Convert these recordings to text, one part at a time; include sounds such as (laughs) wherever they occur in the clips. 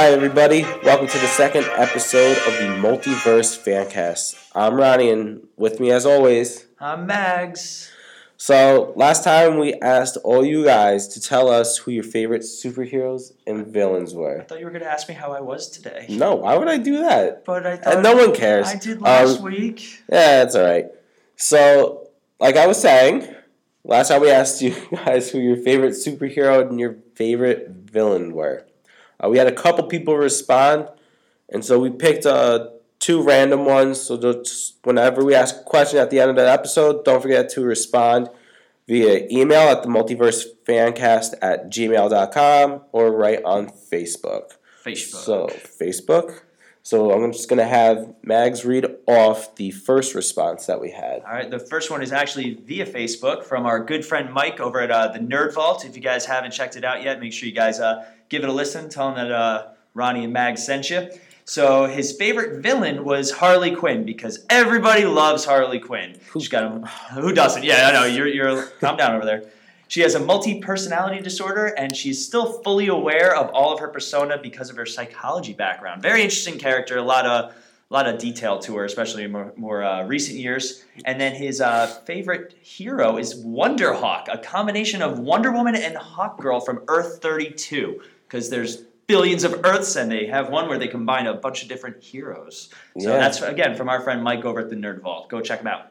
Hi, everybody. Welcome to the second episode of the Multiverse Fancast. I'm Ronnie, and with me, as always, I'm Mags. So, last time we asked all you guys to tell us who your favorite superheroes and villains were. I thought you were going to ask me how I was today. No, why would I do that? But I thought And no one cares. I did last Um, week. Yeah, that's all right. So, like I was saying, last time we asked you (laughs) guys who your favorite superhero and your favorite villain were. Uh, we had a couple people respond, and so we picked uh, two random ones. So just whenever we ask a question at the end of the episode, don't forget to respond via email at the multiversefancast at gmail.com or right on Facebook. Facebook. So, Facebook. So I'm just going to have Mags read off the first response that we had. All right, the first one is actually via Facebook from our good friend Mike over at uh, the Nerd Vault. If you guys haven't checked it out yet, make sure you guys uh, give it a listen. Tell him that uh, Ronnie and Mag sent you. So his favorite villain was Harley Quinn because everybody loves Harley Quinn. She's got him. who doesn't? Yeah, I know. You're you're calm down over there. She has a multi-personality disorder, and she's still fully aware of all of her persona because of her psychology background. Very interesting character. A lot of a lot of detail to her, especially in more, more uh, recent years. And then his uh, favorite hero is Wonder Hawk, a combination of Wonder Woman and Hawk Girl from Earth 32, because there's billions of Earths, and they have one where they combine a bunch of different heroes. So Yeah. that's again from our friend Mike over at the Nerd Vault. Go check him out.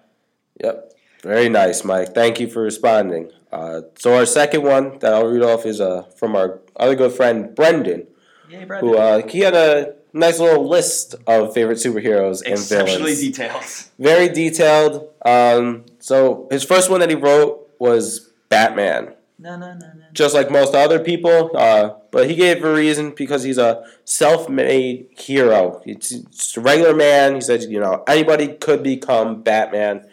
Yep. Very nice, Mike. Thank you for responding. Uh, so our second one that I'll read off is uh, from our other good friend Brendan, Yay, Brendan. who uh, he had a nice little list of favorite superheroes and villains. Exceptionally detailed. Very detailed. Um, so his first one that he wrote was Batman. No, no, no, no. just like most other people. Uh, but he gave a reason because he's a self-made hero. He's just a regular man. He said, you know, anybody could become Batman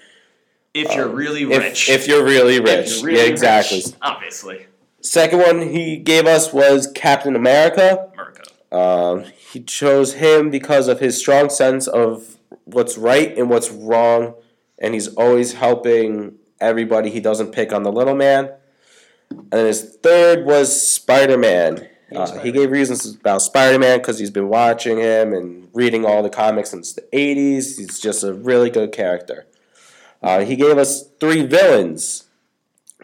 If you're Um, really rich. if you're really If rich. you're really yeah, exactly. rich, obviously. Second one he gave us was Captain America. America. Um, he chose him because of his strong sense of what's right and what's wrong, and he's always helping everybody. He doesn't pick on the little man. And his third was Spider Man. Uh, he gave reasons about Spider Man because he's been watching him and reading all the comics since the 80s. He's just a really good character. Uh, he gave us three villains.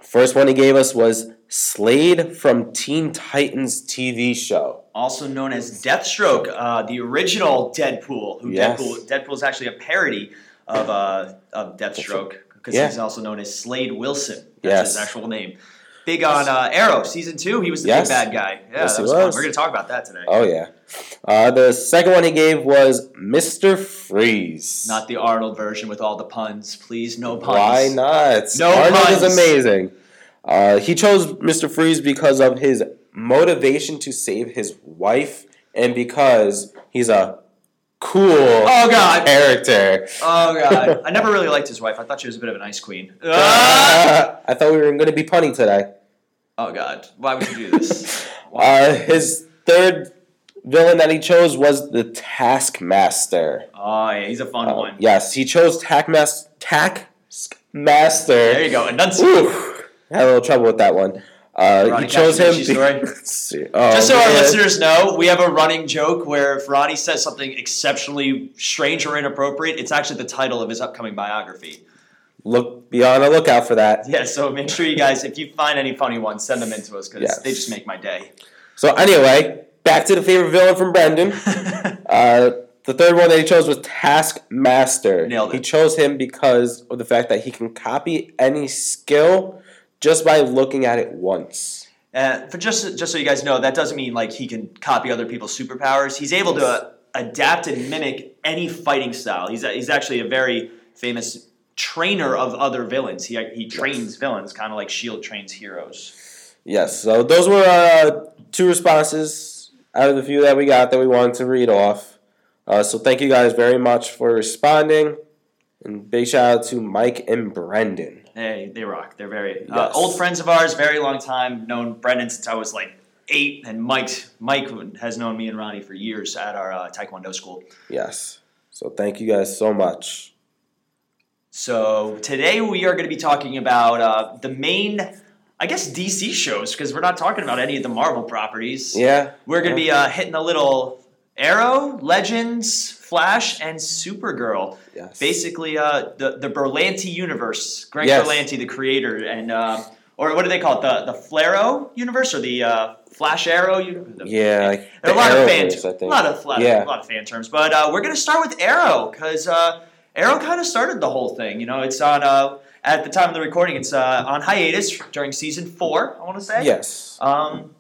First one he gave us was Slade from Teen Titans TV show. Also known as Deathstroke, uh, the original Deadpool. Who Yes. Deadpool? Deadpool is actually a parody of uh, of Deathstroke because Yeah. he's also known as Slade Wilson. That's Yes. his actual name. Big on uh, Arrow season two. He was the Yes. big bad guy. Yeah, Yes, that he was, fun. We're gonna talk about that today. Oh yeah. Uh, the second one he gave was Mr. Freeze. Not the Arnold version with all the puns. Please, no puns. Why not? No Arnold puns. is amazing. Uh, he chose Mr. Freeze because of his motivation to save his wife and because he's a cool Oh God. character. Oh god. I never really liked his wife. I thought she was a bit of an ice queen. Ah! (laughs) I thought we were going to be punny today. Oh god. Why would you do this? (laughs) Uh, his third villain that he chose was the Taskmaster. Oh yeah, he's a fun Uh, one. Yes, he chose Taskmaster. Taskmaster. There you go. Enunciate. Ooh, had a little trouble with that one. Uh, Ronnie he chose him. Kashimoshi (laughs) (laughs) story? Oh, Just so our listeners know, we have a running joke where if Ronnie says something exceptionally strange or inappropriate, it's actually the title of his upcoming biography. look be on the lookout for that. Yeah, so make sure you guys, if you find any funny ones, send them in to us because Yes. they just make my day. So anyway, back to the favorite villain from Brendan. (laughs) Uh, the third one that he chose was Taskmaster. Nailed it. He chose him because of the fact that he can copy any skill just by looking at it once. Uh, for just just so you guys know, that doesn't mean like he can copy other people's superpowers. He's able to uh, adapt and mimic any fighting style. He's he's actually a very famous trainer of other villains. He he trains villains, kind of like Shield trains heroes. Yes, so those were uh, two responses out of the few that we got that we wanted to read off. Uh, so thank you guys very much for responding. And big shout out to Mike and Brendan. They they rock. They're very uh, Yes. old friends of ours. Very long time. Known Brendan since I was like eight, and Mike Mike has known me and Ronnie for years at our uh, Taekwondo school. Yes. So thank you guys so much. So today we are going to be talking about uh, the main I guess DC shows because we're not talking about any of the Marvel properties. Yeah. We're going to be uh, hitting a little Arrow, Legends, Flash, and Supergirl. Yes. Basically, uh, the the Berlanti universe. Greg Yes. Berlanti, the creator, and uh, or what do they call it? The the Flarrow universe or the uh, Flash Arrow universe? Yeah. Like There are a lot of fan, I a lot of, lot, Yeah. a lot of fan terms, but uh, we're gonna start with Arrow because uh, Arrow kind of started the whole thing. You know, it's on uh, at the time of the recording, it's uh, on hiatus during season four. I want to say. Yes. Um,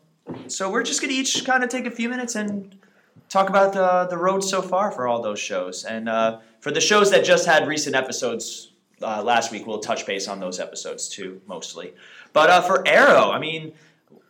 so we're just gonna each kind of take a few minutes and talk about the the road so far for all those shows, and uh, for the shows that just had recent episodes uh, last week, we'll touch base on those episodes too, mostly. But uh, for Arrow, I mean,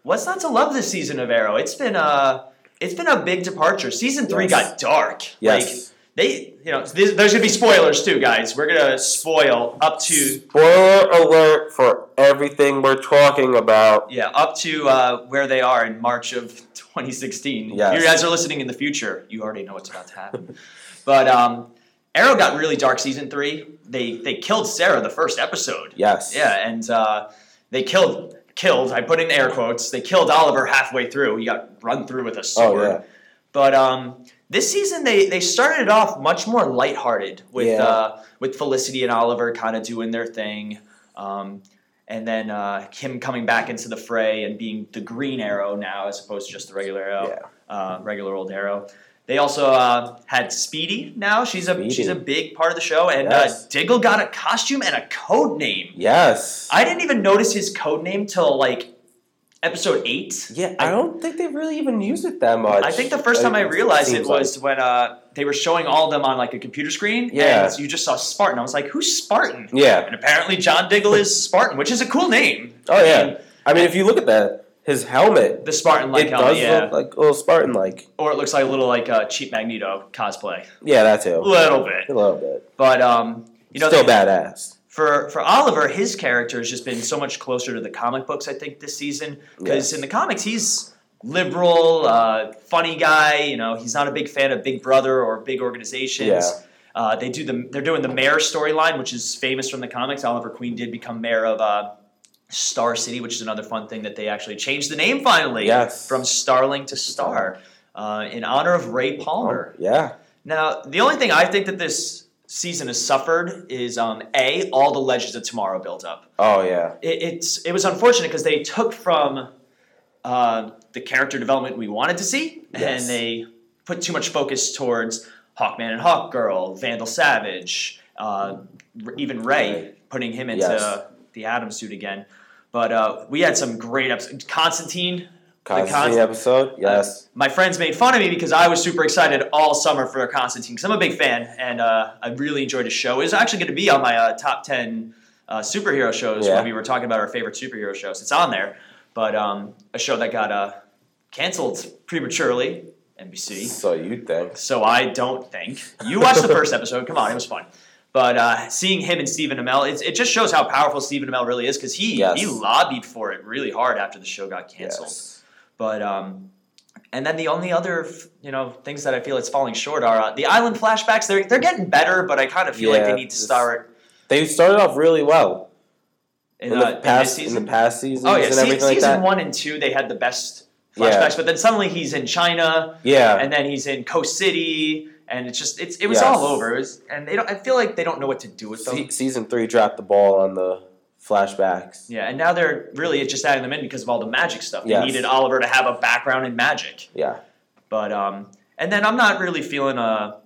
what's not to love this season of Arrow? It's been uh it's been a big departure. Season three Yes. got dark. Yes. Like they, you know, there's, there's gonna be spoilers too, guys. We're gonna spoil up to Spoiler alert for everything we're talking about. Yeah, up to uh, where they are in March of 2016. Yes. You guys are listening in the future. You already know what's about to happen. (laughs) but um, Arrow got really dark season three. They they killed Sara the first episode. Yes. Yeah, and uh, they killed killed. I put in air quotes. They killed Oliver halfway through. He got run through with a sword. Oh yeah. But um, this season they they started off much more lighthearted with Yeah. uh, with Felicity and Oliver kind of doing their thing, um, and then uh, him coming back into the fray and being the Green Arrow now as opposed to just the regular Arrow, Yeah. uh, regular old Arrow. They also uh, had Speedy now. She's a Speedy. she's a big part of the show, and Yes. uh, Diggle got a costume and a code name. Yes. I didn't even notice his code name till like episode eight. yeah. I don't think they really even use it that much. I think the first time I realized it was when uh, they were showing all of them on like a computer screen, Yeah. and you just saw Spartan. I was like, "Who's Spartan?" Yeah. And apparently, John Diggle is Spartan, which is a cool name. Oh I yeah. mean, I mean, if you look at that, his helmet, the Spartan like it helmet, does yeah, look like a little Spartan like. or it looks like a little like uh, cheap Magneto cosplay, Yeah, that too. a little bit. A little bit. But um, you know, Still they- badass. For for Oliver, his character has just been so much closer to the comic books. I think this season because Yes. in the comics he's liberal, uh, funny guy. You know, he's not a big fan of Big Brother or big organizations. Yeah. Uh, they do the they're doing the mayor storyline, which is famous from the comics. Oliver Queen did become mayor of uh, Star City, which is another fun thing that they actually changed the name finally Yes. from Starling to Star uh, in honor of Ray Palmer. Yeah. Now, the only thing I think that this season has suffered is um, a all the Legends of Tomorrow built up. Oh yeah. It, it's it was unfortunate because they took from uh, the character development we wanted to see, Yes. and they put too much focus towards Hawkman and Hawkgirl, Vandal Savage, uh, even Ray, putting him into Yes. the Atom suit again. But uh, we had some great episodes. Constantine, Constantine episode. Yes. my friends made fun of me because I was super excited all summer for Constantine because I'm a big fan and uh, I really enjoyed his show. It was actually going to be on my uh, top 10 uh, superhero shows Yeah. when we were talking about our favorite superhero shows. It's on there, but um, a show that got uh, canceled prematurely, NBC. so you think? So I don't think. You watched the first episode. Come on, it was fun. But uh, seeing him and Stephen Amell, it's, it just shows how powerful Stephen Amell really is because he, Yes. he lobbied for it really hard after the show got canceled. Yes. But um, and then the only other you know things that I feel it's falling short are uh, the island flashbacks. They're they're getting better, but I kind of feel like they need to start They started off really well in, in, uh, the in this past in season. the past seasons oh yeah, and se- everything like season one and two they had the best Yeah. flashbacks, but then suddenly he's in China Yeah. and then he's in Coast City. And it's just it's it was Yes. all over, it was, and they don't. I feel like they don't know what to do with them. Se- season three dropped the ball on the flashbacks. Yeah, and now they're really just adding them in because of all the magic stuff. They Yes. needed Oliver to have a background in magic. Yeah. But um, and then I'm not really feeling uh,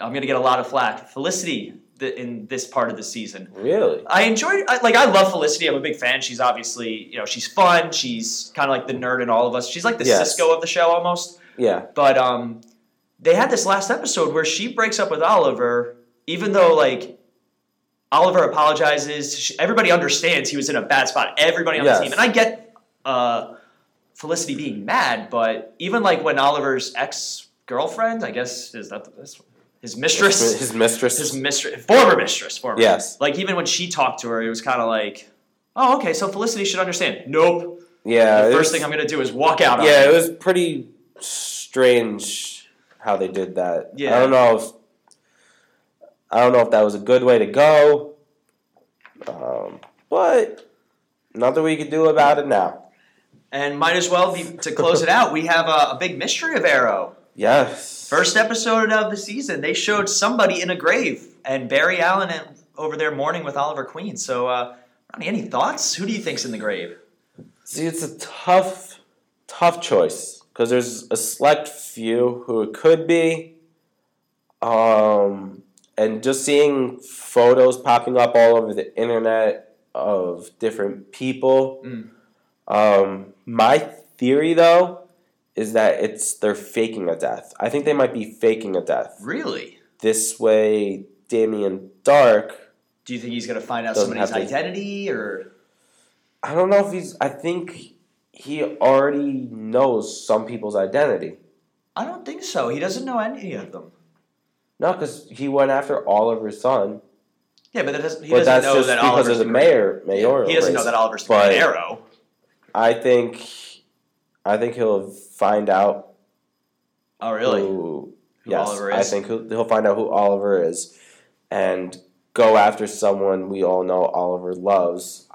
I'm gonna get a lot of flack. Felicity in this part of the season. Really? I enjoyed I, like I love Felicity. I'm a big fan. She's obviously you know she's fun. She's kind of like the nerd in all of us. She's like the Yes. Cisco of the show almost. Yeah. But um, they had this last episode where she breaks up with Oliver, even though like. Oliver apologizes. Everybody understands he was in a bad spot. Everybody on Yes. the team, and I get uh, Felicity being mad, but even like when Oliver's ex girlfriend, I guess is that the, this, his mistress, His mistress. his mistress, former mistress, former. yes. Like even when she talked to her, it was kind of like, oh, okay, so Felicity should understand. Nope. Yeah. the first was- thing I'm gonna do is walk out. Yeah, it was pretty strange how they did that. Yeah. I don't know if I don't know if that was a good way to go. Um, but nothing we can do about it now. And might as well be to close it out. We have a, a big mystery of Arrow. Yes. First episode of the season, they showed somebody in a grave, and Barry Allen and- over there mourning with Oliver Queen. So, uh, Ronnie, any thoughts? Who do you think's in the grave? See, it's a tough, tough choice because there's a select few who it could be. Um, and just seeing photos popping up all over the internet of different people. Mm. Um, my theory, though, is that it's they're faking a death. I think they might be faking a death. Really? This way, Damien Darhk. Do you think he's going to find out somebody's to- identity, or I don't know if he's. I think he already knows some people's identity. I don't think so. He doesn't know any of them. No, because he went after Oliver's son. Yeah, but that doesn't, he but doesn't know that because Oliver's of the mayor mayoral He doesn't race. know that Oliver's But- Arrow. I think, I think he'll find out Oh, really? who. Who yes, Oliver is? I think he'll, he'll find out who Oliver is, and go after someone we all know Oliver loves.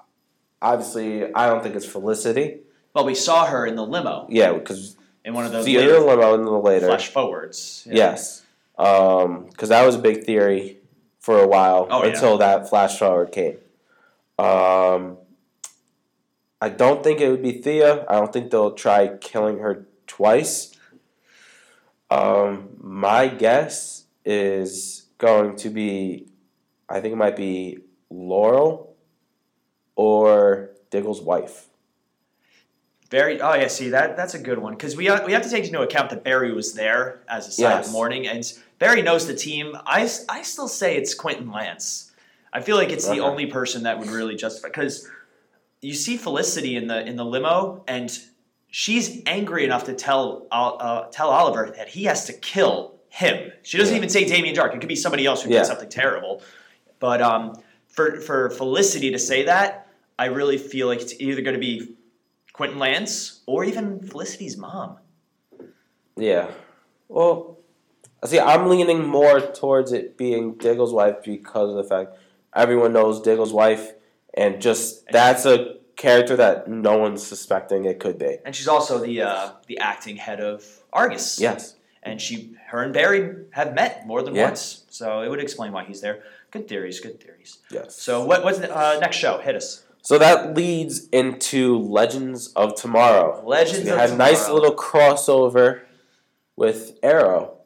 Obviously, I don't think it's Felicity. Well, we saw her in the limo Yeah, because in one of those the later limo and the later. flash forwards. Yeah. Yes, because that was a big theory for a while Oh, yeah. until that flash forward came. Um, I don't think it would be Thea. I don't think they'll try killing her twice. Um, my guess is going to be, I think it might be Laurel or Diggle's wife. Very. Oh yeah. See that that's a good one because we have, we have to take into account that Barry was there as a side Yes. mourning, and Barry knows the team. I, I still say it's Quentin Lance. I feel like it's the only person that would really justify because you see Felicity in the in the limo, and she's angry enough to tell uh, tell Oliver that he has to kill him. She doesn't even say Damien Darhk. It could be somebody else who Yeah. did something terrible. But um, for for Felicity to say that, I really feel like it's either going to be Quentin Lance or even Felicity's mom. Yeah. Well, see, I'm leaning more towards it being Diggle's wife because of the fact everyone knows Diggle's wife, and just that's a character that no one's suspecting it could be. And she's also the uh, the acting head of Argus. Yes. And she, her and Barry have met more than Yeah. once, so it would explain why he's there. Good theories, good theories. Yes. So what, what's the uh, next show? Hit us. So that leads into Legends of Tomorrow. Legends We of had a nice little crossover with Arrow,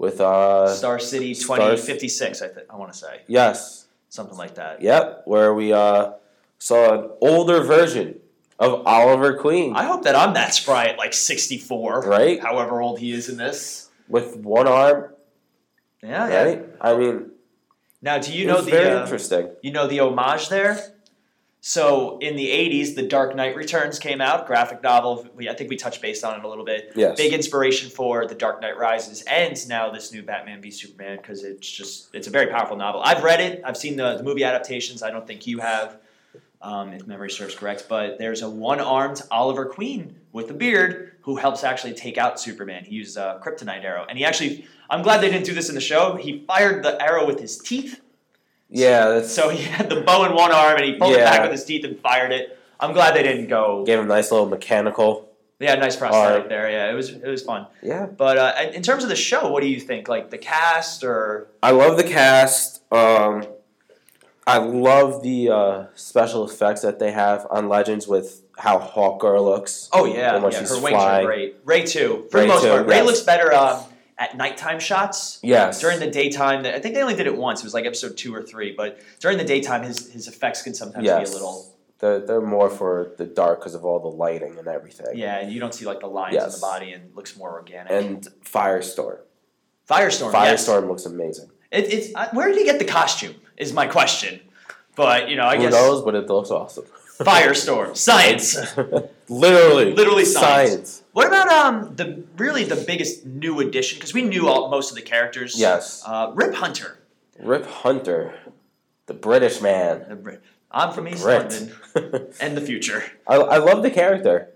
with uh Star City twenty fifty six. I think I want to say yes, something like that. yep, where we uh saw an older version of Oliver Queen I hope that I'm that spry at like sixty four, Right. However old he is in this. with one arm, Yeah, yeah. I mean, Now, do you know the very uh, interesting. You know the homage there? So in the 80s, The Dark Knight Returns came out, graphic novel. We, I think we touched base on it a little bit. Yes. Big inspiration for The Dark Knight Rises and now this new Batman v Superman because it's just, it's a very powerful novel. I've read it, I've seen the, the movie adaptations. I don't think you have, um, if memory serves correct. But there's a one armed Oliver Queen with a beard who helps actually take out Superman. He uses a kryptonite arrow. And he actually, I'm glad they didn't do this in the show. He fired the arrow with his teeth. Yeah, that's So he had the bow in one arm and he pulled it back with his teeth and fired it. I'm glad they didn't go. gave him a nice little mechanical. Yeah, nice prosthetic Arm. there. Yeah, it was it was fun. Yeah, But uh, in- terms of the show, what do you think? Like the cast or I love the cast. Um, I love the uh, special effects that they have on Legends with how Hawkgirl looks. oh yeah, yeah her wings flying. are great. Ray too, for Ray the most too, part. Ray looks better um, at nighttime shots. Yes. During the daytime, I think they only did it once. It was like episode two or three. But during the daytime, his his effects can sometimes yes. be a little They're, they're more for the dark because of all the lighting and everything. yeah. And you don't see like the lines in Yes. the body and it looks more organic. And Firestorm. Firestorm, yes. Firestorm looks amazing. It, it's uh, where did he get the costume? Is my question. But you know, I Who guess knows, but it looks awesome. Firestorm, science. (laughs) Literally. Literally science. What about um the really the biggest new addition? Because we knew all, most of the characters. Yes. Uh, Rip Hunter. Rip Hunter. The British man. The Brit. I'm from East Brit. London (laughs) and the future. I, I love the character.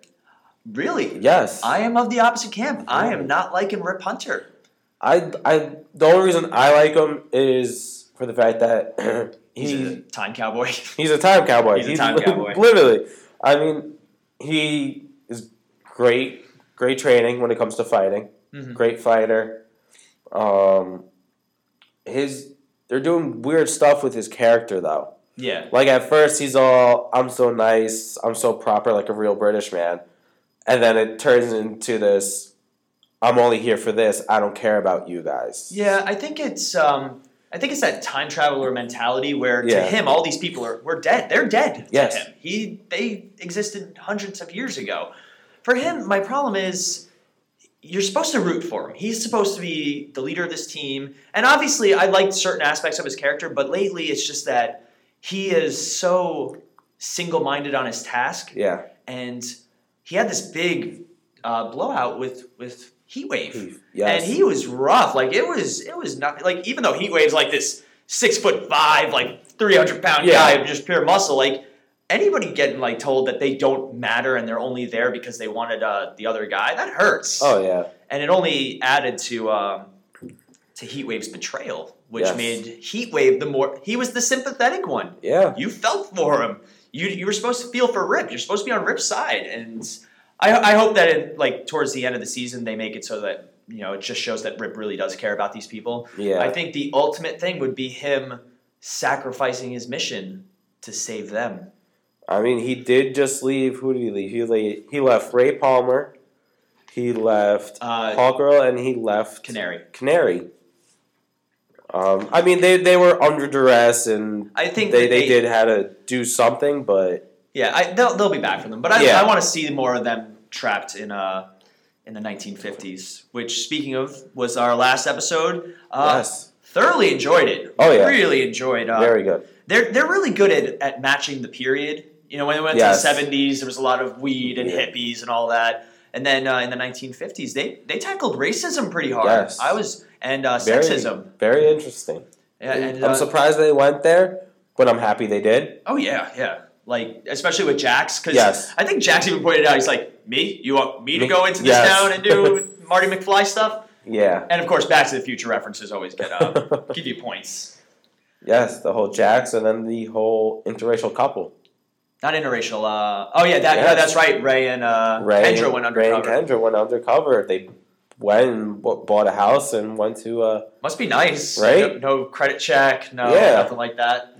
Really, Yes. I am of the opposite camp. I am not liking Rip Hunter. I, I the only reason I like him is for the fact that (clears throat) He's he a time cowboy. (laughs) he's a time cowboy. He's a time cowboy. Literally, I mean, he is great, great training when it comes to fighting. Mhm. Great fighter. Um, his they're doing weird stuff with his character though. yeah. Like at first he's all I'm so nice, I'm so proper like a real British man. And then it turns into this I'm only here for this. I don't care about you guys. Yeah, I think it's um, I think it's that time traveler mentality where to him all these people are we're dead. They're dead Yes. to him. He they existed hundreds of years ago. For him, my problem is you're supposed to root for him. He's supposed to be the leader of this team. And obviously I liked certain aspects of his character, but lately it's just that he is so single-minded on his task Yeah. and he had this big uh, blowout with with Heatwave. Yes. And he was rough. Like it was, it was not like even though Heatwave's like this six foot five, like three hundred pound Yeah. guy, of just pure muscle. Like anybody getting like told that they don't matter and they're only there because they wanted uh, the other guy, that hurts. oh yeah. And it only added to um, to Heatwave's betrayal, which Yes. made Heatwave the more he was the sympathetic one. Yeah. You felt for him. You you were supposed to feel for Rip. You're supposed to be on Rip's side, and I I hope that in, like towards the end of the season they make it so that you know it just shows that Rip really does care about these people. Yeah. I think the ultimate thing would be him sacrificing his mission to save them. I mean, he did just leave. Who did he leave? He le- he left Ray Palmer. He left Uh, Hawk Girl, and he left Canary. Canary. Um, I mean, they, they were under duress, and I think they, that they did have to do something, but Yeah, I, they'll they'll be back for them, but I, Yeah. I want to see more of them trapped in uh in the 1950s. Which, speaking of, was our last episode. Uh, yes, Thoroughly enjoyed it. Oh, yeah. really enjoyed. Uh, very good. they're they're really good at, at matching the period. You know, when they went Yes. to the 70s, there was a lot of weed and Yeah. hippies and all that. And then uh, in the 1950s, they they tackled racism pretty hard. Yes. I was and uh, Very, sexism. very interesting. Yeah, and, I'm uh, surprised they went there, but I'm happy they did. Oh yeah, yeah. Like especially with Jax, because Yes. I think Jax even pointed out. He's like, "Me? You want me to go into this Yes. town and do (laughs) Marty McFly stuff?" Yeah. And of course, Back to the Future references always get uh, (laughs) give you points. yes, the whole Jax and then the whole interracial couple. Not interracial. Uh, oh yeah, that, Yes. yeah, that's right. Ray and uh, Ray, Kendra went undercover Ray and. Kendra went undercover. They went and bought a house and went to uh, Must be nice, Right? No, no credit check, no Yeah. nothing like that.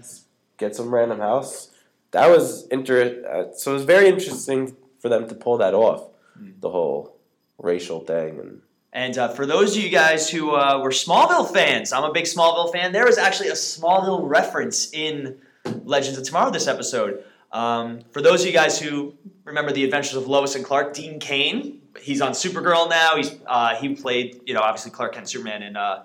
get some random house. That was inter. Uh, so it was very interesting for them to pull that off, Hmm. the whole racial thing and And uh, for those of you guys who uh, were Smallville fans, I'm a big Smallville fan. There was actually a Smallville reference in Legends of Tomorrow this episode. Um, for those of you guys who remember the Adventures of Lois and Clark, Dean Cain, he's on Supergirl now. He's uh, he played you know obviously Clark Kent Superman in uh,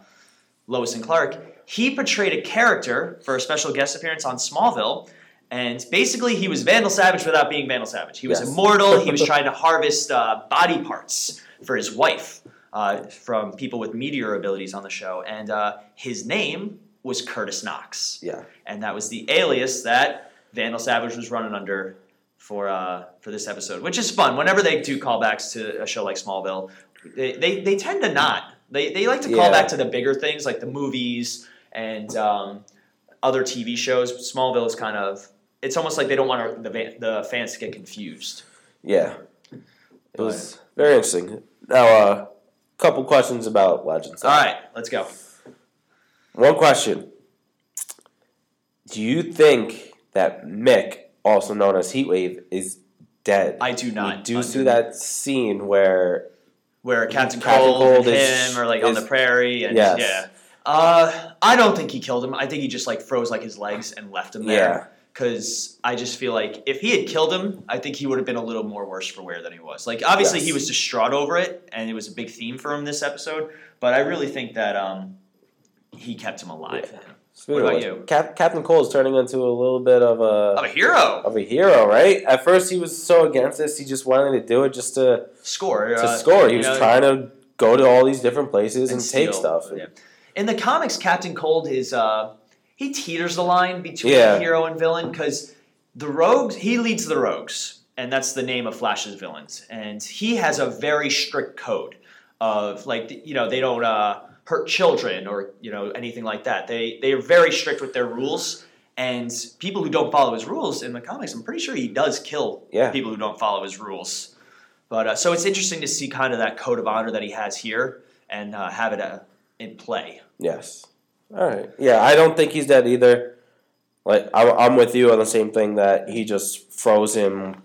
Lois and Clark. He portrayed a character for a special guest appearance on Smallville. And basically, he was Vandal Savage without being Vandal Savage. He was Yes. immortal. He was (laughs) trying to harvest uh, body parts for his wife uh, from people with meteor abilities on the show. And uh, his name was Curtis Knox. yeah. And that was the alias that Vandal Savage was running under for uh, for this episode, which is fun. Whenever they do callbacks to a show like Smallville, they, they, they tend to not. They, they like to call Yeah. back to the bigger things like the movies and um, other TV shows. Smallville is kind of it's almost like they don't want the va- the fans to get confused. Yeah. It was very interesting. Now, a uh, couple questions about Legends. All right, let's go. One question. Do you think that Mick, also known as Heatwave, is dead? I do not. Do see that scene where where Captain, Captain Cold, Cold and is- him are like on the prairie and Yes. yeah. Uh, I don't think he killed him. I think he just like froze like his legs and left him there. Yeah. Because I just feel like if he had killed him, I think he would have been a little more worse for wear than he was. Like obviously he was distraught over it, and it was a big theme for him this episode. But I really think that um, he kept him alive. What about you? Cap- Captain Cold is turning into a little bit of a Of a hero of a hero, right? At first, he was so against this; he just wanted to do it just to score to uh, score. He was know, trying to go to all these different places and, steal. take stuff. Yeah. In the comics, Captain Cold is uh, he teeters the line between Yeah. hero and villain because the rogues he leads the rogues, and that's the name of Flash's villains, and he has a very strict code of like you know they don't uh, hurt children or you know anything like that. They they are very strict with their rules. And people who don't follow his rules in the comics, I'm pretty sure he does kill Yeah. people who don't follow his rules. But uh, so it's interesting to see kind of that code of honor that he has here and uh, have it uh, in play. Yes. All right. Yeah, I don't think he's dead either. Like I'm, I'm with you on the same thing that he just froze him,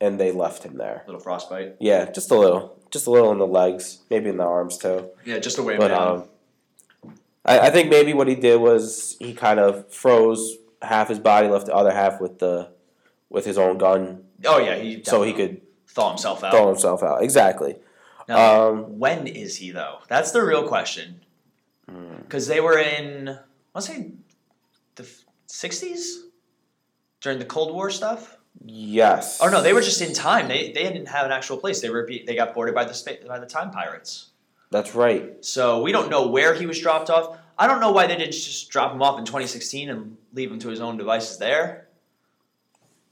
and they left him there. little frostbite. Yeah, just a little, just a little in the legs, maybe in the arms too. Yeah, just a way. But um, I, I think maybe what he did was he kind of froze half his body, left the other half with the with his own gun, oh yeah, he so he could thaw himself out. throw himself out. Exactly. Now, Um, when is he though? That's the real question. Hmm. Because they were in, I want to say, the '60s during the Cold War stuff. yes. Oh no, they were just in time. They they didn't have an actual place. They were be- they got boarded by the spa- by the time pirates. That's right. So we don't know where he was dropped off. I don't know why they didn't just drop him off in 2016 and leave him to his own devices there.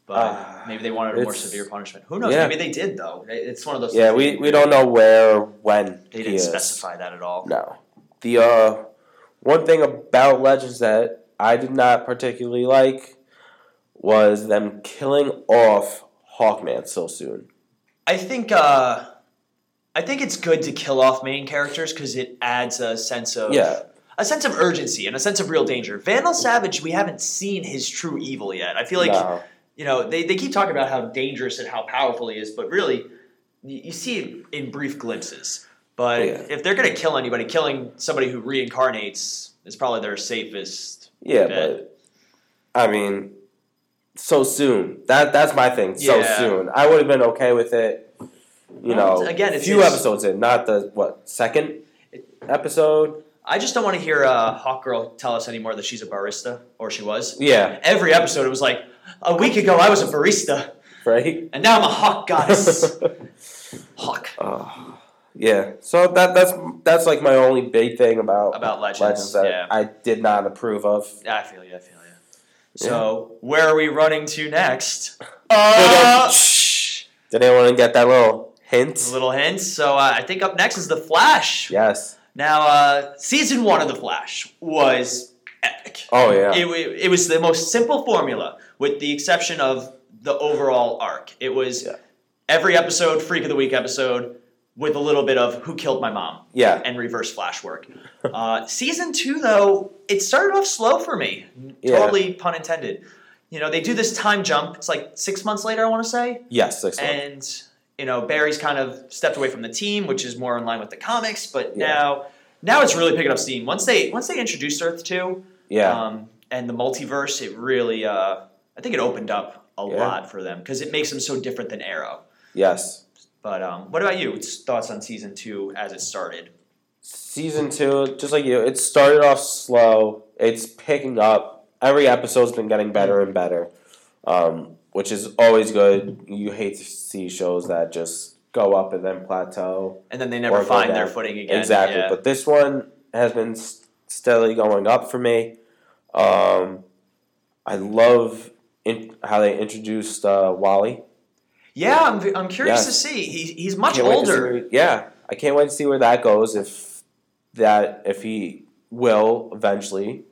But Ah, maybe they wanted a more severe punishment. Who knows? Yeah. Maybe they did though. It's one of those. Yeah, things we, we don't know where or when They didn't is. specify that at all. No. The uh, one thing about Legends that I did not particularly like was them killing off Hawkman so soon. I think uh, I think it's good to kill off main characters because it adds a sense of Yeah. a sense of urgency and a sense of real danger. Vandal Savage, we haven't seen his true evil yet. I feel like no. you know they, they keep talking about how dangerous and how powerful he is, but really you, you see it in brief glimpses. But Yeah. if they're gonna kill anybody, killing somebody who reincarnates is probably their safest. Yeah, bet. but I mean, so soon. That that's my thing. So Yeah. soon. I would have been okay with it. You Well, know, again, a few episodes in, not the what second episode. I just don't want to hear uh, Hawk Girl tell us anymore that she's a barista or she was. Yeah, Every episode, it was like a week ago I was a barista, right. and now I'm a hawk goddess. (laughs) hawk Oh, yeah. So that that's that's like my only big thing about about legends. Legends that yeah, I did not approve of. I feel you. I feel you. So where are we running to next? (laughs) Uh, Did anyone get that little hint? little hint. So uh, I think up next is the Flash. Yes. Now, uh, season one of the Flash was epic. Oh yeah. It, it was the most simple formula, with the exception of the overall arc. It was Yeah. every episode, Freak of the Week episode, with a little bit of Who Killed My Mom yeah. and reverse Flash work. Uh, season two, though, it started off slow for me. Yeah. Totally pun intended. You know, they do this time jump. It's like six months later, I want to say. Yes. Six months. And, you know, Barry's kind of stepped away from the team, which is more in line with the comics, but Yeah. now. Now it's really picking up steam. Once they once they introduced Earth two, Yeah. um, and the multiverse, it really, uh, I think it opened up a Yeah. lot for them because it makes them so different than Arrow. yes. But um, what about you? What's Thoughts on season two as it started? Season two, just like you, it started off slow. It's picking up. Every episode's been getting better and better, um, which is always good. You hate to see shows that just go up and then plateau. And then they never find their footing again. Exactly. Yeah. But this one has been steadily going up for me. Um, I love in, how they introduced uh, Wally. Yeah, I'm, I'm curious Yes. to see. He, he's much Can't wait to see older. where- yeah, I can't wait to see where that goes. If that, if he will eventually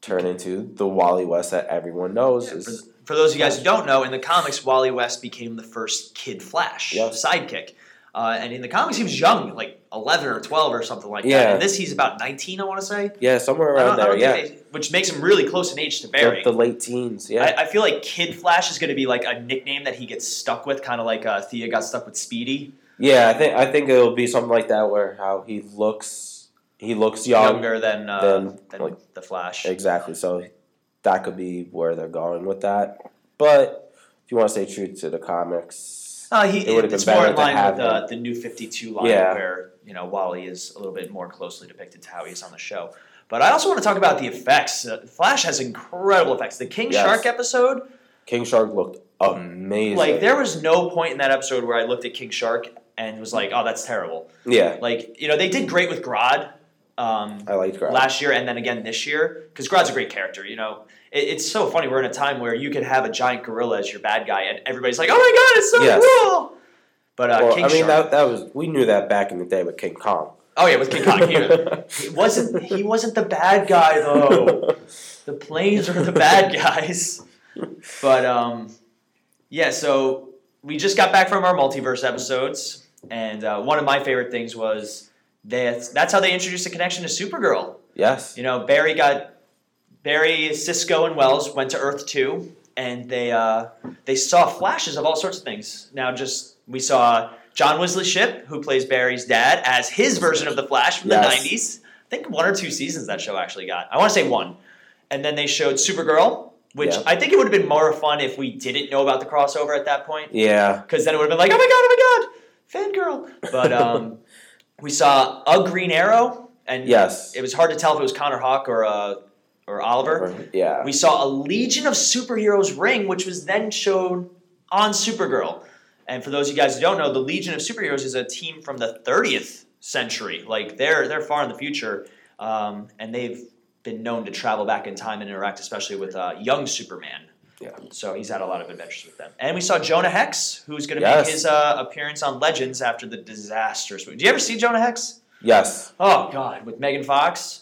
turn into the Wally West that everyone knows Yeah, is for, for those of you guys who don't know, in the comics, Wally West became the first Kid Flash Yes. sidekick. Uh, and in the comics, he was young, like 11 or 12 or something like that. Yeah. And this, he's about 19, I want to say. yeah somewhere around there. Yeah, they- which makes him really close in age to the, Barry. the late teens. Yeah, I, I feel like Kid Flash is going to be like a nickname that he gets stuck with, kind of like uh, Thea got stuck with Speedy, yeah. I think I think it'll be something like that where how he looks he looks young. younger than uh, than, than like- the Flash. Exactly. So that could be where they're going with that. But if you want to stay true to the comics, Uh, he, It would've been it's more better in line have with uh, the new 52 line Yeah. where, you know, Wally is a little bit more closely depicted to how he is on the show. But I also want to talk about the effects. Uh, Flash has incredible effects. The King Yes. Shark episode, King Shark looked amazing. like, there was no point in that episode where I looked at King Shark and was like, oh, that's terrible. yeah, Like, you know, they did great with Grodd. Um, I liked Grodd. last year and then again this year because Grodd's a great character. You know, it's so funny. We're in a time where you can have a giant gorilla as your bad guy, and everybody's like, "Oh my god, it's so Yes. cool!" But uh, well, King I mean Shark. that that was we knew that back in the day with King Kong. oh yeah, with King Kong, he, (laughs) he wasn't he wasn't the bad guy though. The planes are the bad guys. But um, yeah. So we just got back from our multiverse episodes, and uh, one of my favorite things was that that's how they introduced the connection to Supergirl. Yes. You know, Barry got Barry, Cisco, and Wells went to Earth two, and they uh, they saw flashes of all sorts of things. Now, just we saw John Wesley Shipp, who plays Barry's dad, as his version of the Flash from Yes. the nineties. I think one or two seasons that show actually got. I want to say one, and then they showed Supergirl, which Yeah. I think it would have been more fun if we didn't know about the crossover at that point Yeah. because then it would have been like, oh my god, oh my god, fangirl. But (laughs) um, we saw a Green Arrow, and Yes. it was hard to tell if it was Connor Hawke or uh, or Oliver. Yeah. We saw a Legion of Superheroes ring, which was then shown on Supergirl. And for those of you guys who don't know, the Legion of Superheroes is a team from the 30th century. Like they're they're far in the future, um, and they've been known to travel back in time and interact, especially with uh, young Superman. Yeah. So he's had a lot of adventures with them. And we saw Jonah Hex, who's going to Yes. make his uh, appearance on Legends after the disastrous movie. Do you ever see Jonah Hex? Yes. Oh God, with Megan Fox.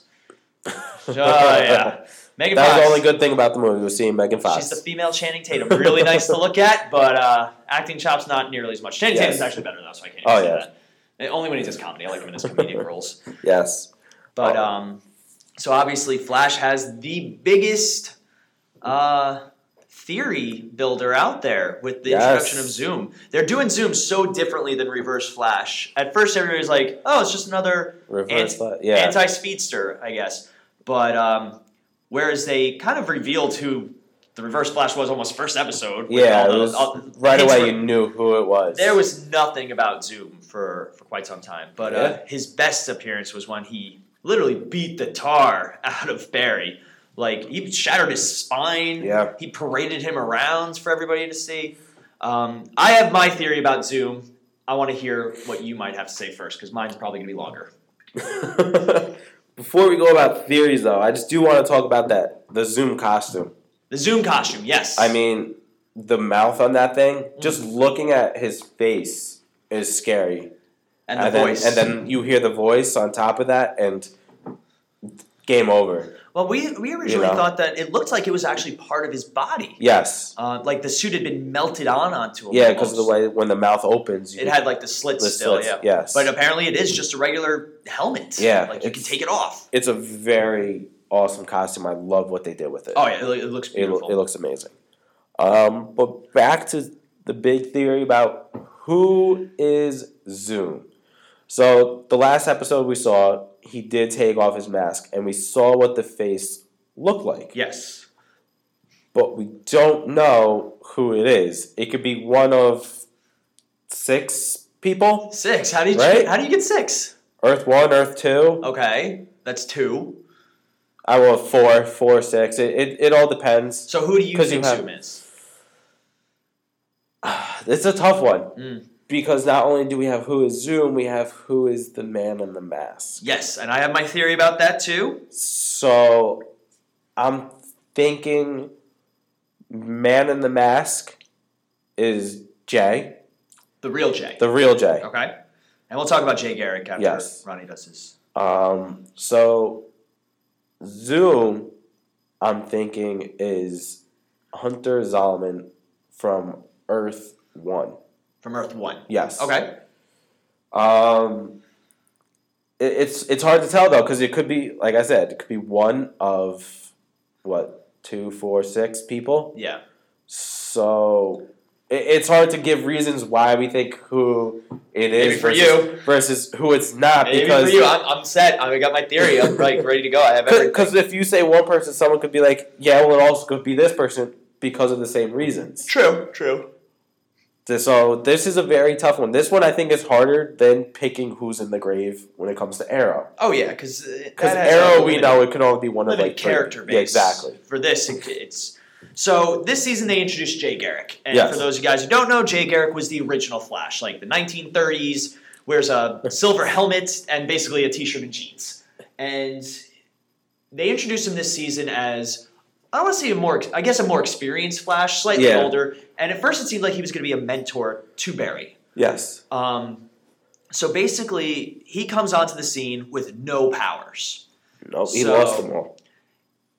(laughs) Oh yeah, Megan That Fox. was the only good thing about the movie was seeing Megan Fox. She's the female Channing Tatum. Really nice to look at, but uh, acting chops not nearly as much. Channing Yes. Tatum's actually better though, so I can't. Oh, say yeah. that. Only when he does comedy. I like him in his comedic (laughs) roles. yes. But Oh. um, so obviously, Flash has the biggest uh, theory builder out there with the Yes. introduction of Zoom. They're doing Zoom so differently than Reverse Flash. At first, everybody's like, "Oh, it's just another Reverse. Anti- yeah. speedster, I guess. But um, whereas they kind of revealed who the Reverse Flash was almost first episode. yeah. the- was all- right away. were- You knew who it was. there was nothing about Zoom for, for quite some time. But uh, his best appearance was when he literally beat the tar (laughs) out of Barry. Like, he shattered his spine. Yeah. He paraded him around for everybody to see. Um, I have my theory about Zoom. I want to hear what you might have to say first, because mine's probably going to be longer. (laughs) Before we go about theories, though, I just do want to talk about that the Zoom costume. The Zoom costume, yes. I mean, the mouth on that thing. Mm. Just looking at his face is scary. and the then, voice. and then you hear the voice on top of that, and game over. Well, we we originally know. thought that it looked like it was actually part of his body. Yes. Uh, like the suit had been melted on onto him. Yeah, because of the way when the mouth opens, you it had like the slits the still. slits, Yeah. Yes. But apparently, it is just a regular helmet. Yeah, Like you can take it off. it's a very awesome costume. I love what they did with it. Oh yeah, it, it looks beautiful. lo- it looks amazing. Um, but back to the big theory about who is Zoom. So the last episode we saw, he did take off his mask, and we saw what the face looked like. yes. But we don't know who it is. It could be one of six people. Six. How do you Right? how do you get six? Earth one, Earth two. Okay, that's two. I will have four, four, six. It, it, it all depends. So who do you think have- Zoom is? (sighs) It's a tough one Mm. Because not only do we have who is Zoom, we have who is the man in the mask. Yes, and I have my theory about that too. So I'm thinking man in the mask is Jay, The real Jay. the real Jay. okay. And we'll talk about Jay Garrick after Yes. Ronnie does his. Um, so Zoom, I'm thinking is Hunter Zolomon from Earth One. From Earth One. Yes. Okay. Um, it, it's it's hard to tell though because it could be like I said, it could be one of what two, four, six people. Yeah. So it, it's hard to give reasons why we think who it is Maybe for versus, you. versus who it's not Maybe because for you, I'm, I'm set. I got my theory. I'm like (laughs) ready to go. I have everything. because if you say one person, someone could be like, yeah, well, it also could be this person because of the same reasons. True. True. So this is a very tough one. This one I think is harder than picking who's in the grave when it comes to Arrow. Oh yeah, uh, because Because Arrow, we know it could only be one of like character base. Yeah, exactly. For this, it's so this season they introduced Jay Garrick, and Yes. for those of you guys who don't know, Jay Garrick was the original Flash, like the 1930s. Wears a silver helmet and basically a t-shirt and jeans, and they introduced him this season as. I want to say a more, I guess, a more experienced Flash, slightly Yeah. older. And at first, it seemed like he was going to be a mentor to Barry. Yes. Um, so basically, he comes onto the scene with no powers. Nope. He So- lost them all.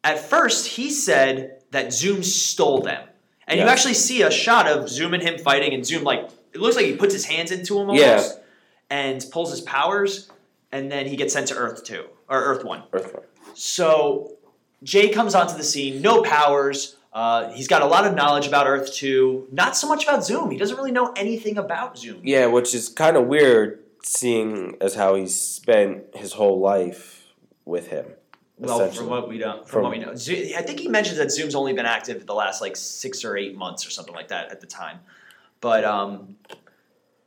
at first he said that Zoom stole them. And you actually see a shot of Zoom and him fighting, and Zoom like it looks like he puts his hands into him almost Yeah. and pulls his powers, and then he gets sent to Earth two or Earth one. Earthworm. So Jay comes onto the scene, no powers. Uh, he's got a lot of knowledge about Earth 2, not so much about Zoom. He doesn't really know anything about Zoom. Yeah, which is kind of weird, seeing as how he's spent his whole life with him. Well, from what we know, from, From- what we know, I think he mentions that Zoom's only been active the last like six or eight months or something like that at the time. But um,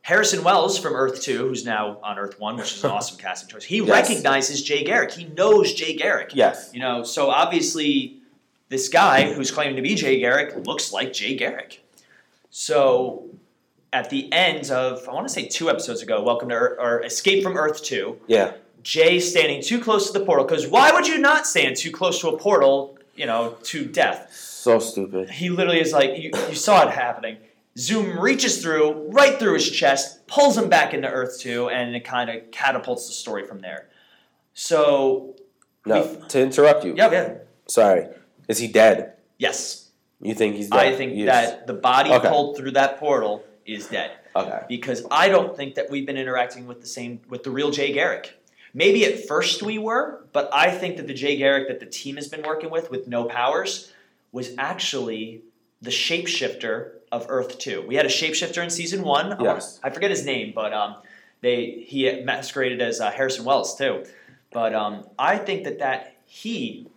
Harrison Wells from Earth Two, who's now on Earth One, which is an (laughs) awesome casting choice, he Yes. recognizes Jay Garrick. He knows Jay Garrick. Yes. You know, so obviously, this guy who's claiming to be Jay Garrick looks like Jay Garrick. So, at the end of, I want to say two episodes ago, Welcome to Earth, or Escape from Earth 2, Yeah. Jay standing too close to the portal. Because why would you not stand too close to a portal, you know, to death? So stupid. He literally is like, you, you saw it happening. Zoom reaches through, right through his chest, pulls him back into Earth 2, and it kind of catapults the story from there. So, No, to interrupt you. yeah, yeah. Sorry. Is he dead? Yes. You think he's dead? I think He that the body Okay. pulled through that portal is dead Okay. because I don't think that we've been interacting with the same with the real Jay Garrick. Maybe at first we were, but I think that the Jay Garrick that the team has been working with with no powers was actually the shapeshifter of Earth 2. We had a shapeshifter in season 1. I, wanna- Yes. I forget his name, but um, they he masqueraded as uh, Harrison Wells too. But um, I think that that he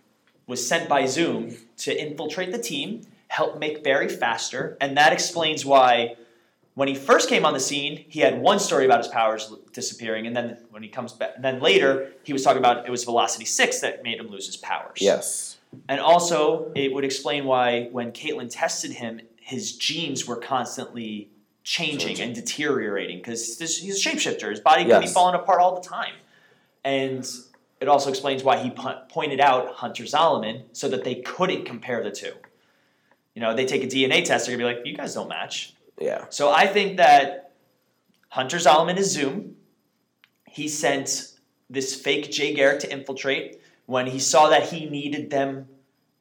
was sent by Zoom to infiltrate the team, help make Barry faster, and that explains why when he first came on the scene, he had one story about his powers disappearing, and then when he comes back, and then later he was talking about it was Velocity Six that made him lose his powers. Yes. and also it would explain why when Caitlin tested him, his genes were constantly changing Changing. and deteriorating because he's a shapeshifter. His body could be falling apart all the time, and it also explains why he po- pointed out Hunter Zolomon so that they couldn't compare the two. You know, they take a DNA test, they're gonna be like, "You guys don't match." Yeah. So I think that Hunter Zolomon is Zoom. He sent this fake Jay Garrick to infiltrate when he saw that he needed them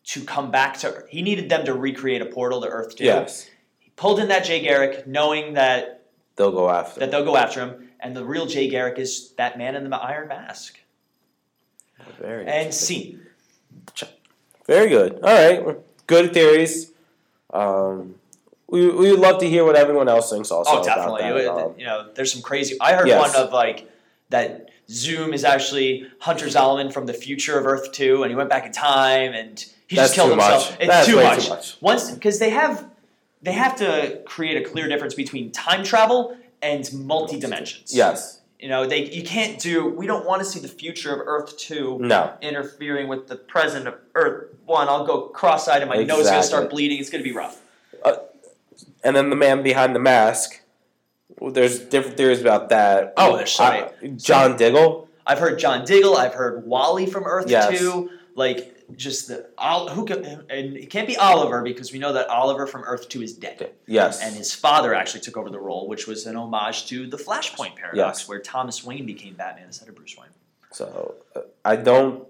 to come back to Earth. he needed them to recreate a portal to Earth 2. Yes. He pulled in that Jay Garrick knowing that They'll go after. that they'll go after him and the real Jay Garrick is that man in the iron mask. Very And scene. Very good. All right. Good theories. Um, we we would love to hear what everyone else thinks. Also. Oh, definitely. About that. You- Um, you know, there's some crazy. I heard Yes. one of like that Zoom is actually Hunter Zolomon from the future of Earth Two, and he went back in time and he That's just killed himself. much. It's That's too much. too much. Once because they have they have to create a clear difference between time travel and multi dimensions. yes. You know, they you can't do. We don't want to see the future of Earth Two No. interfering with the present of Earth One. I'll go cross-eyed and my nose is gonna start bleeding. It's gonna be rough. Uh, and then the man behind the mask. There's different theories about that. Oh, there's so I- John Diggle. I've heard John Diggle. I've heard Wally from Earth Yes. Two. Like just the who can, and it can't be Oliver because we know that Oliver from Earth Two is dead, Yes. and his father actually took over the role, which was an homage to the Flashpoint paradox, Yes. where Thomas Wayne became Batman instead of Bruce Wayne. so uh, I don't.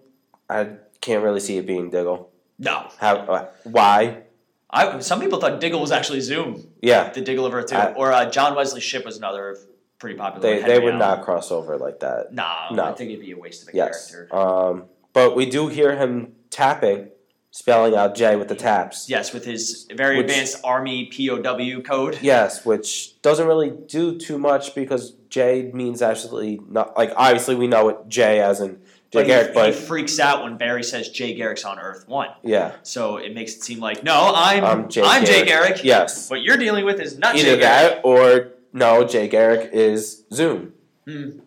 I can't really see it being Diggle. No, How? Uh, why? I some people thought Diggle was actually Zoom, Yeah. the Diggle of Earth Two, I- or uh, John Wesley Shipp was another pretty popular. They they would Allen. not cross over like that. No, No. I think it'd be a waste of a Yes. character. Um, but we do hear him tapping, spelling out J with the taps. Yes, with his very Which- advanced Army POW code. Yes, which doesn't really do too much because J means absolutely not. Like obviously we know what J as in J But, Garrick, he, but he freaks out when Barry says Jay Garrick's on Earth One. yeah, So it makes it seem like no, I'm I'm Jay I'm Jay Garrick. Garrick. yes, What you're dealing with is not either Jay Garrick. that or no, Jay Garrick is Zoom. Hmm.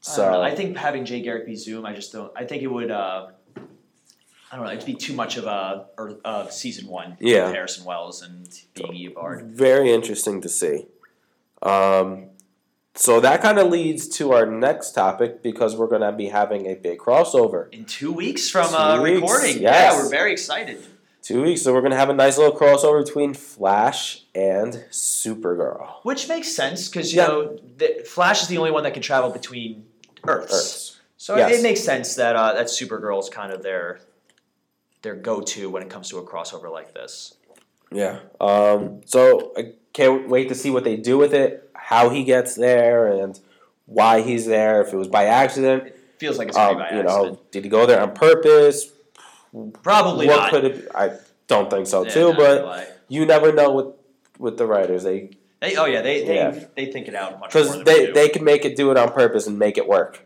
So I. I think having Jay Garrick be Zoom, I just don't. I think it would. Uh, I don't know. It'd be too much of a Earth, uh, season one. Yeah. Harrison Wells and being Eobard. very interesting to see. Um, so that kind of leads to our next topic because we're going to be having a big crossover. In two weeks from uh, weeks, recording. yes. Yeah, we're very excited. Two weeks, so we're gonna have a nice little crossover between Flash and Supergirl. Which makes sense because you Yeah. know the, Flash is the only one that can travel between Earths. Earths. So Yes. it makes sense that uh, that Supergirl's kind of their their go-to when it comes to a crossover like this. Yeah. Um, so I can't wait to see what they do with it, how he gets there, and why he's there. If it was by accident, it Feels like it's um, by you accident. know, did he go there on purpose? Probably what not. could it? Be? I don't think so Yeah, too. But you never know with with the writers. They They, oh yeah, they they, Yeah. they think it out much because they they can make it do it on purpose and make it work.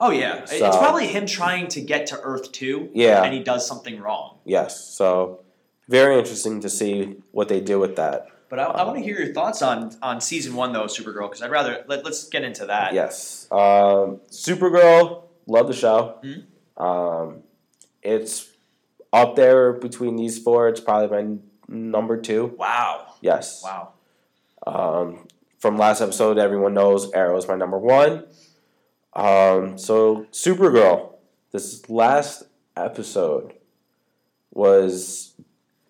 oh yeah, it's probably him trying to get to Earth too. Yeah. and he does something wrong. Yes. So very interesting to see what they do with that. But I, I want to hear your thoughts on on season one though, Supergirl, because I'd rather let, let's get into that. Yes. Um, Supergirl, love the show. Mhm. Um, it's up there between these four. It's probably my n- number two. Wow. Yes. Wow. Um, from last episode, everyone knows Arrow is my number one. Um, so Supergirl, this last episode was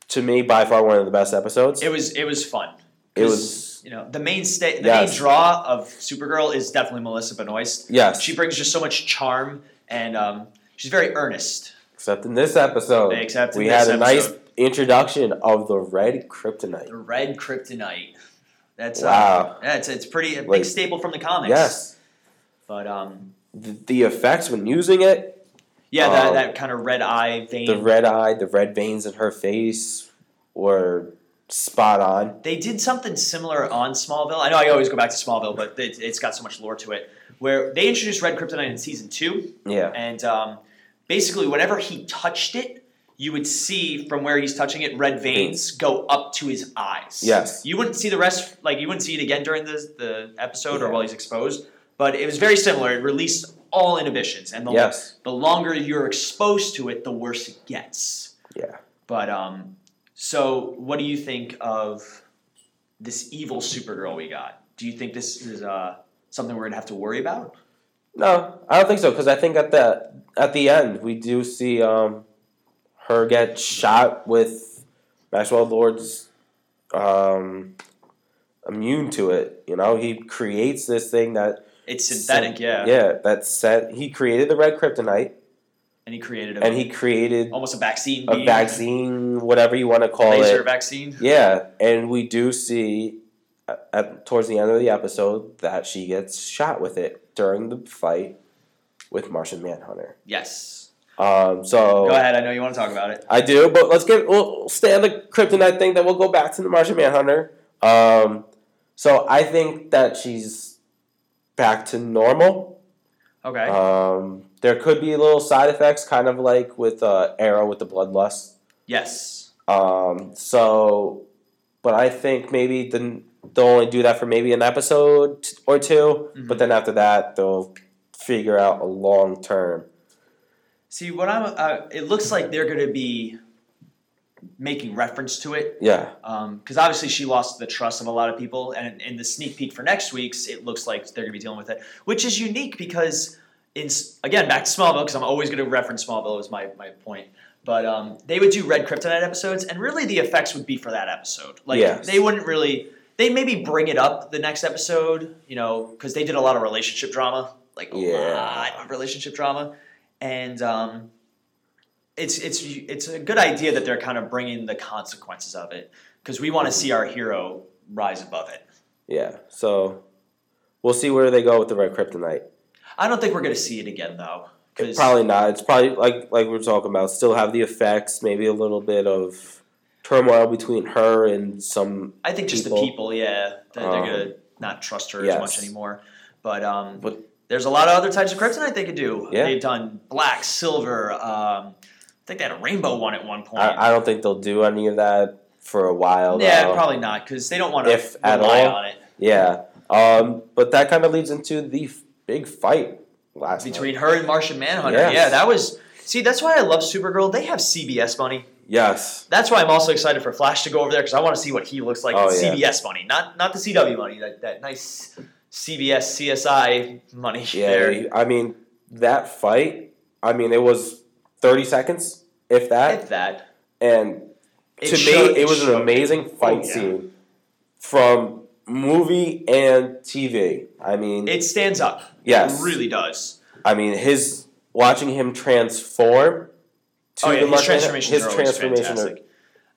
to me by far one of the best episodes. It was it was fun. It was you know the main sta- the Yes. main draw of Supergirl is definitely Melissa Benoist. yes, She brings just so much charm and um, she's very earnest. except in this episode, Except in we had a nice introduction of the red kryptonite. The red kryptonite. That's uh, Wow. yeah, it's it's pretty a big Like- staple from the comics. Yes, But um, the, the effects when using it, yeah, that, Um, that kind of red eye vein. the red eye, the red veins in her face were spot on. They did something similar on Smallville. I know I always go back to Smallville, but it, it's got so much lore to it. Where they introduced Red Kryptonite in season two, Yeah, and um, basically, whenever he touched it, you would see from where he's touching it, red veins go up to his eyes. Yes. you wouldn't see the rest. Like you wouldn't see it again during the the episode or while he's exposed. But it was very similar. It released all inhibitions, and the yes, the longer you're exposed to it, the worse it gets. yeah. But um, so what do you think of this evil Supergirl we got? Do you think this is uh something we're gonna have to worry about? No, I don't think so because I think at the at the end we do see um, her get shot with Maxwell Lord's um, immune to it. You know, he creates this thing that It's synthetic, yeah. yeah that set he created the red kryptonite And he created a, and he created almost a vaccine, a vaccine, whatever you want to call laser it. Laser vaccine. Yeah, and we do see at, at towards the end of the episode that she gets shot with it during the fight with Martian Manhunter. Yes. Um, so Go ahead. I know you want to talk about it. I do, but let's get we'll stay on the kryptonite thing. Then we'll go back to the Martian Manhunter. Um, so I think that she's back to normal. Okay. Um, there could be a little side effects, kind of like with uh, Arrow with the bloodlust. yes. Um, so, but I think maybe the, they'll only do that for maybe an episode or 2 Mhm. but then after that they'll figure out a long term. See what I'm. Uh, it looks like they're gonna be making reference to it Yeah, Um because obviously she lost the trust of a lot of people, and in the sneak peek for next week's, it looks like they're going to be dealing with it, which is unique because, in again back to Smallville, because I'm always going to reference Smallville as my my point. But um, they would do Red Kryptonite episodes, and really the effects would be for that episode. Like Yes. they wouldn't really. They maybe bring it up the next episode, you know, because they did a lot of relationship drama, like a Yeah. lot of relationship drama, and um, it's it's it's a good idea that they're kind of bringing the consequences of it because we want to see our hero rise above it. yeah. So we'll see where they go with the red kryptonite. I don't think we're going to see it again though. Probably not. It's probably like like we we're talking about. Still have the effects. Maybe a little bit of turmoil between her and some. I think just people. the people, yeah, they're, they're Um, going to not trust her yes. as much anymore. But um, But- there's a lot of other types of kryptonite they could do. Yeah. They've done black, silver. Um, think they had a rainbow one at one point. I, I don't think they'll do any of that for a while. yeah, though. probably not because they don't want to If at rely all. on it. Yeah. Um, but that kind of leads into the f- big fight last between night. her and Martian Manhunter. Yes. Yeah, that was. See, that's why I love Supergirl. They have CBS money. Yes. That's why I'm also excited for Flash to go over there because I want to see what he looks like. Oh, yeah. CBS money, not not the CW money. That that nice CBS CSI money Yeah. there. I mean, that fight, I mean, it was 30 seconds, if that. If that. And It to me, showed- it was an amazing fight Oh, yeah. scene from movie and TV. I mean, It stands up. Yes. It really does. I mean, his watching him transform to oh yeah, the his transformations his transformation are- fantastic.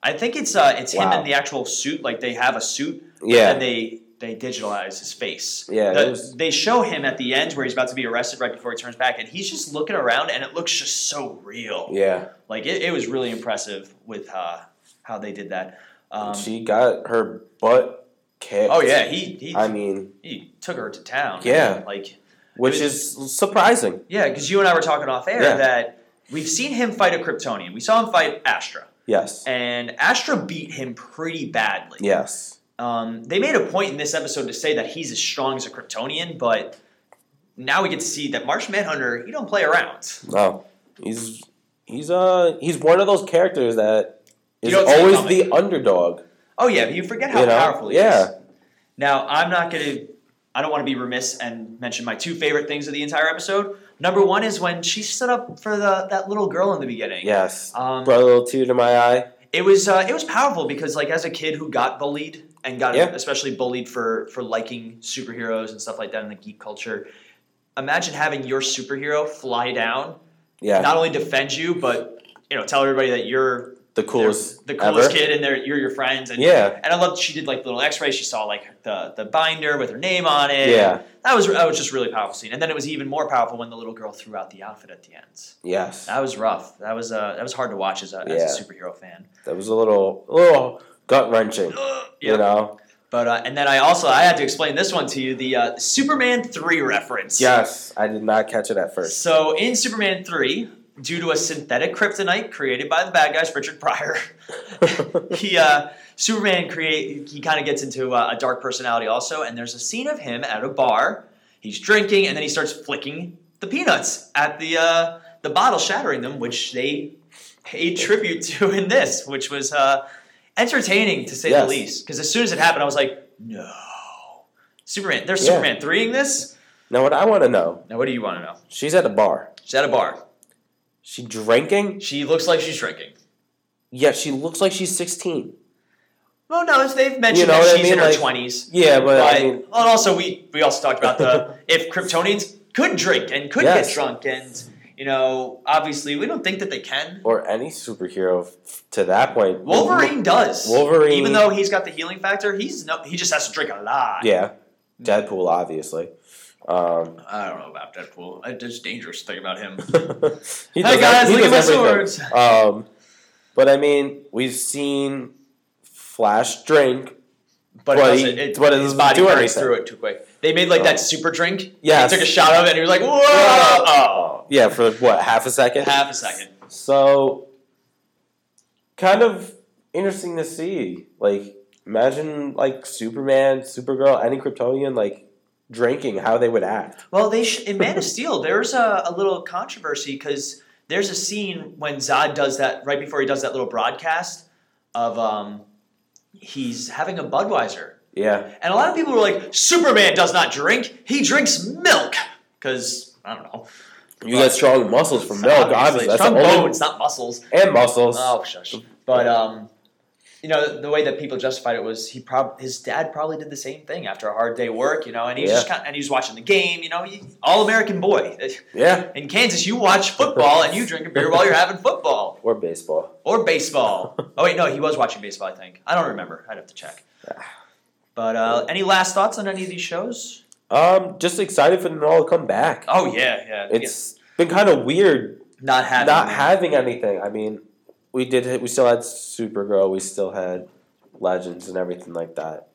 I think it's uh, it's him Wow. in the actual suit. Like they have a suit, yeah, and they they digitalize his face. Yeah, The- was- they show him at the end where he's about to be arrested right before he turns back, and he's just looking around, and it looks just so real. yeah. Like it, it was really impressive with uh, how they did that. Um, she got her butt kicked. oh yeah, he he, I mean, he took her to town. Yeah. like which is surprising. yeah, because you and I were talking off air Yeah. that we've seen him fight a Kryptonian. We saw him fight Astra, Yes. and Astra beat him pretty badly. Yes. Um, they made a point in this episode to say that he's as strong as a Kryptonian, but now we get to see that Martian Manhunter he don't play around. No. He's he's uh he's one of those characters that is You is don't see it always the underdog. Oh yeah, but you forget how You know? powerful he Yeah. is. Now I'm not gonna. I don't want to be remiss and mention my two favorite things of the entire episode. Number one is when she stood up for the that little girl in the beginning. Yes. Um, Brought a little tear to my eye. It was uh, it was powerful because like as a kid who got bullied and got Yeah. especially bullied for for liking superheroes and stuff like that in the geek culture. Imagine having your superhero fly down, Yeah. not only defend you, but you know tell everybody that you're the coolest the coolest ever. kid and they're, you're your friends. And, Yeah. and I loved she did like the little X-rays. She saw like the the binder with her name on it. Yeah. that was that was just really powerful scene. And then it was even more powerful when the little girl threw out the outfit at the end. Yes. That was rough. That was uh that was hard to watch as a, Yeah. as a superhero fan. That was a little a little gut wrenching. (gasps) You know? But uh, and then I also I had to explain this one to you the uh, Superman three reference. Yes. I did not catch it at first. So in Superman three, due to a synthetic kryptonite created by the bad guys, Richard Pryor, (laughs) he uh, Superman create he kind of gets into uh, a dark personality also, and there's a scene of him at a bar. He's drinking, and then he starts flicking the peanuts at the uh, the bottle, shattering them, which they paid tribute to in this, which was uh, entertaining to say Yes. the least. Because as soon as it happened, I was like, no, Superman. There's Yeah. Superman threeing this. Now what I want to know, Now, what do you want to know? she's at a bar. She's at a bar. She drinking? She looks like she's drinking. Yeah, she looks like she's sixteen. Well, no, they've mentioned You know that what I she's mean? in her Like- twenties. Yeah, but, But I mean and also we we also talked about the (laughs) if Kryptonians could drink and could Yes. get drunk and you know obviously we don't think that they can. or any superhero f- to that point. Wolverine does. Wolverine- even though he's got the healing factor, he's no he just has to drink a lot. Yeah. Deadpool obviously. Um, I don't know about Deadpool. It's dangerous to think about him. (laughs) he Hey guys, he look at my swords. Um, but I mean, we've seen Flash drink. But, But it he-. It, but it his doesn't body do anything. through it too quick. They made like Oh. that super drink. Yeah, He took a shot of it and he was like, "Whoa!" Oh, Yeah, for what half a second. half a second. So, kind of interesting to see. Like, imagine like Superman, Supergirl, any Kryptonian like drinking, how they would act. Well, they sh- in Man of Steel, there's a, a little controversy because there's a scene when Zod does that right before he does that little broadcast of um, he's having a Budweiser, Yeah, and a lot of people were like, "Superman does not drink; he drinks milk." Because I don't know, you get strong muscles from milk, obviously. That's strong bones, not muscles. and muscles. Oh, shush. But um, you know, the way that people justified it was he prob his dad probably did the same thing after a hard day work, you know, and he was Yeah. just kind of, and he was watching the game, you know, all American boy. Yeah, (laughs) In Kansas, you watch football and you drink a beer while you're having football (laughs) or baseball. or baseball. Oh wait, no, he was watching baseball. I think I don't remember. I'd have to check. But uh, any last thoughts on any of these shows? Um, just excited for them all to come back. Oh yeah, yeah. It's been kind of weird not having not having anything. I mean, we did. We still had Supergirl. We still had Legends and everything like that.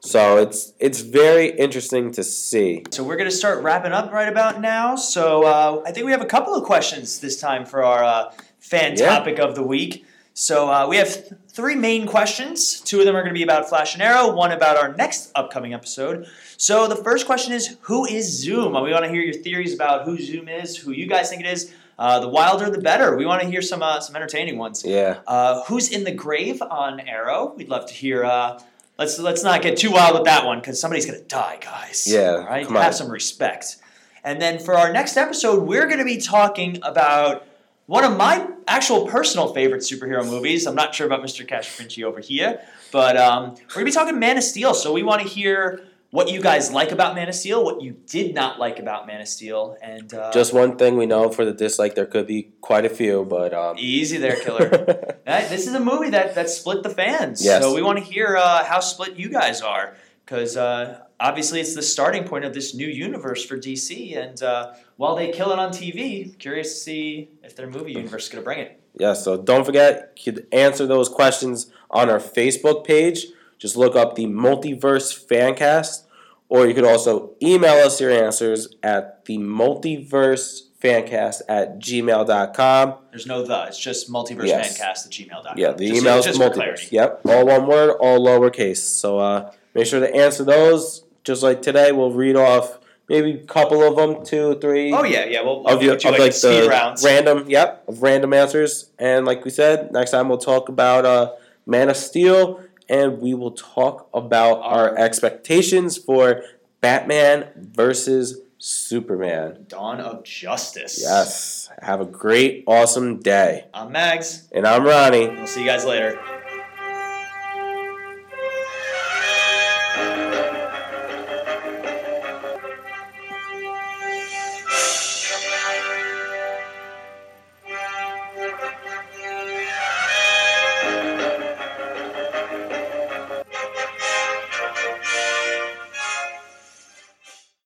So it's it's very interesting to see. So we're going to start wrapping up right about now. So uh, I think we have a couple of questions this time for our uh, fan Yeah. topic of the week. So uh, we have th- three main questions. Two of them are going to be about Flash and Arrow. One about our next upcoming episode. So the first question is, who is Zoom? We want to hear your theories about who Zoom is, who you guys think it is. Uh, the wilder, the better. We want to hear some uh, some entertaining ones. Yeah, Uh, who's in the grave on Arrow? We'd love to hear. Uh, let's let's not get too wild with that one because somebody's gonna die, guys. Yeah, all right. come Have on. some respect. And then for our next episode, we're gonna be talking about one of my actual personal favorite superhero movies. I'm not sure about Mr. Cash Finchi over here, but um, we're gonna be talking Man of Steel. So we want to hear what you guys like about Man of Steel, what you did not like about Man of Steel, and uh, Just one thing we know for the dislike, there could be quite a few, but um, easy there, killer. (laughs) This is a movie that, that split the fans. Yes. So we want to hear uh, how split you guys are. Because uh, obviously it's the starting point of this new universe for DC. And uh, while they kill it on TV, curious to see if their movie universe is going to bring it. Yeah, so don't forget, you can answer those questions on our Facebook page. Just look up the Multiverse Fancast, or you could also email us your answers at the Multiverse Fancast at gmail.com. There's no the. It's just multiversefancast Yes. at gmail.com. Yeah, the just, email is Multiverse. Yep, all one word, all lowercase. So uh, make sure to answer those. Just like today, we'll read off maybe a couple of them, two, three. Oh, yeah, yeah. We'll, of, your, of like, like the rounds. random, yep, of random answers. And like we said, next time we'll talk about uh, Man of Steel, and we will talk about our expectations for Batman versus Superman. Dawn of Justice. Yes. Have a great, awesome day. I'm Mags. And I'm Ronnie. We'll see you guys later.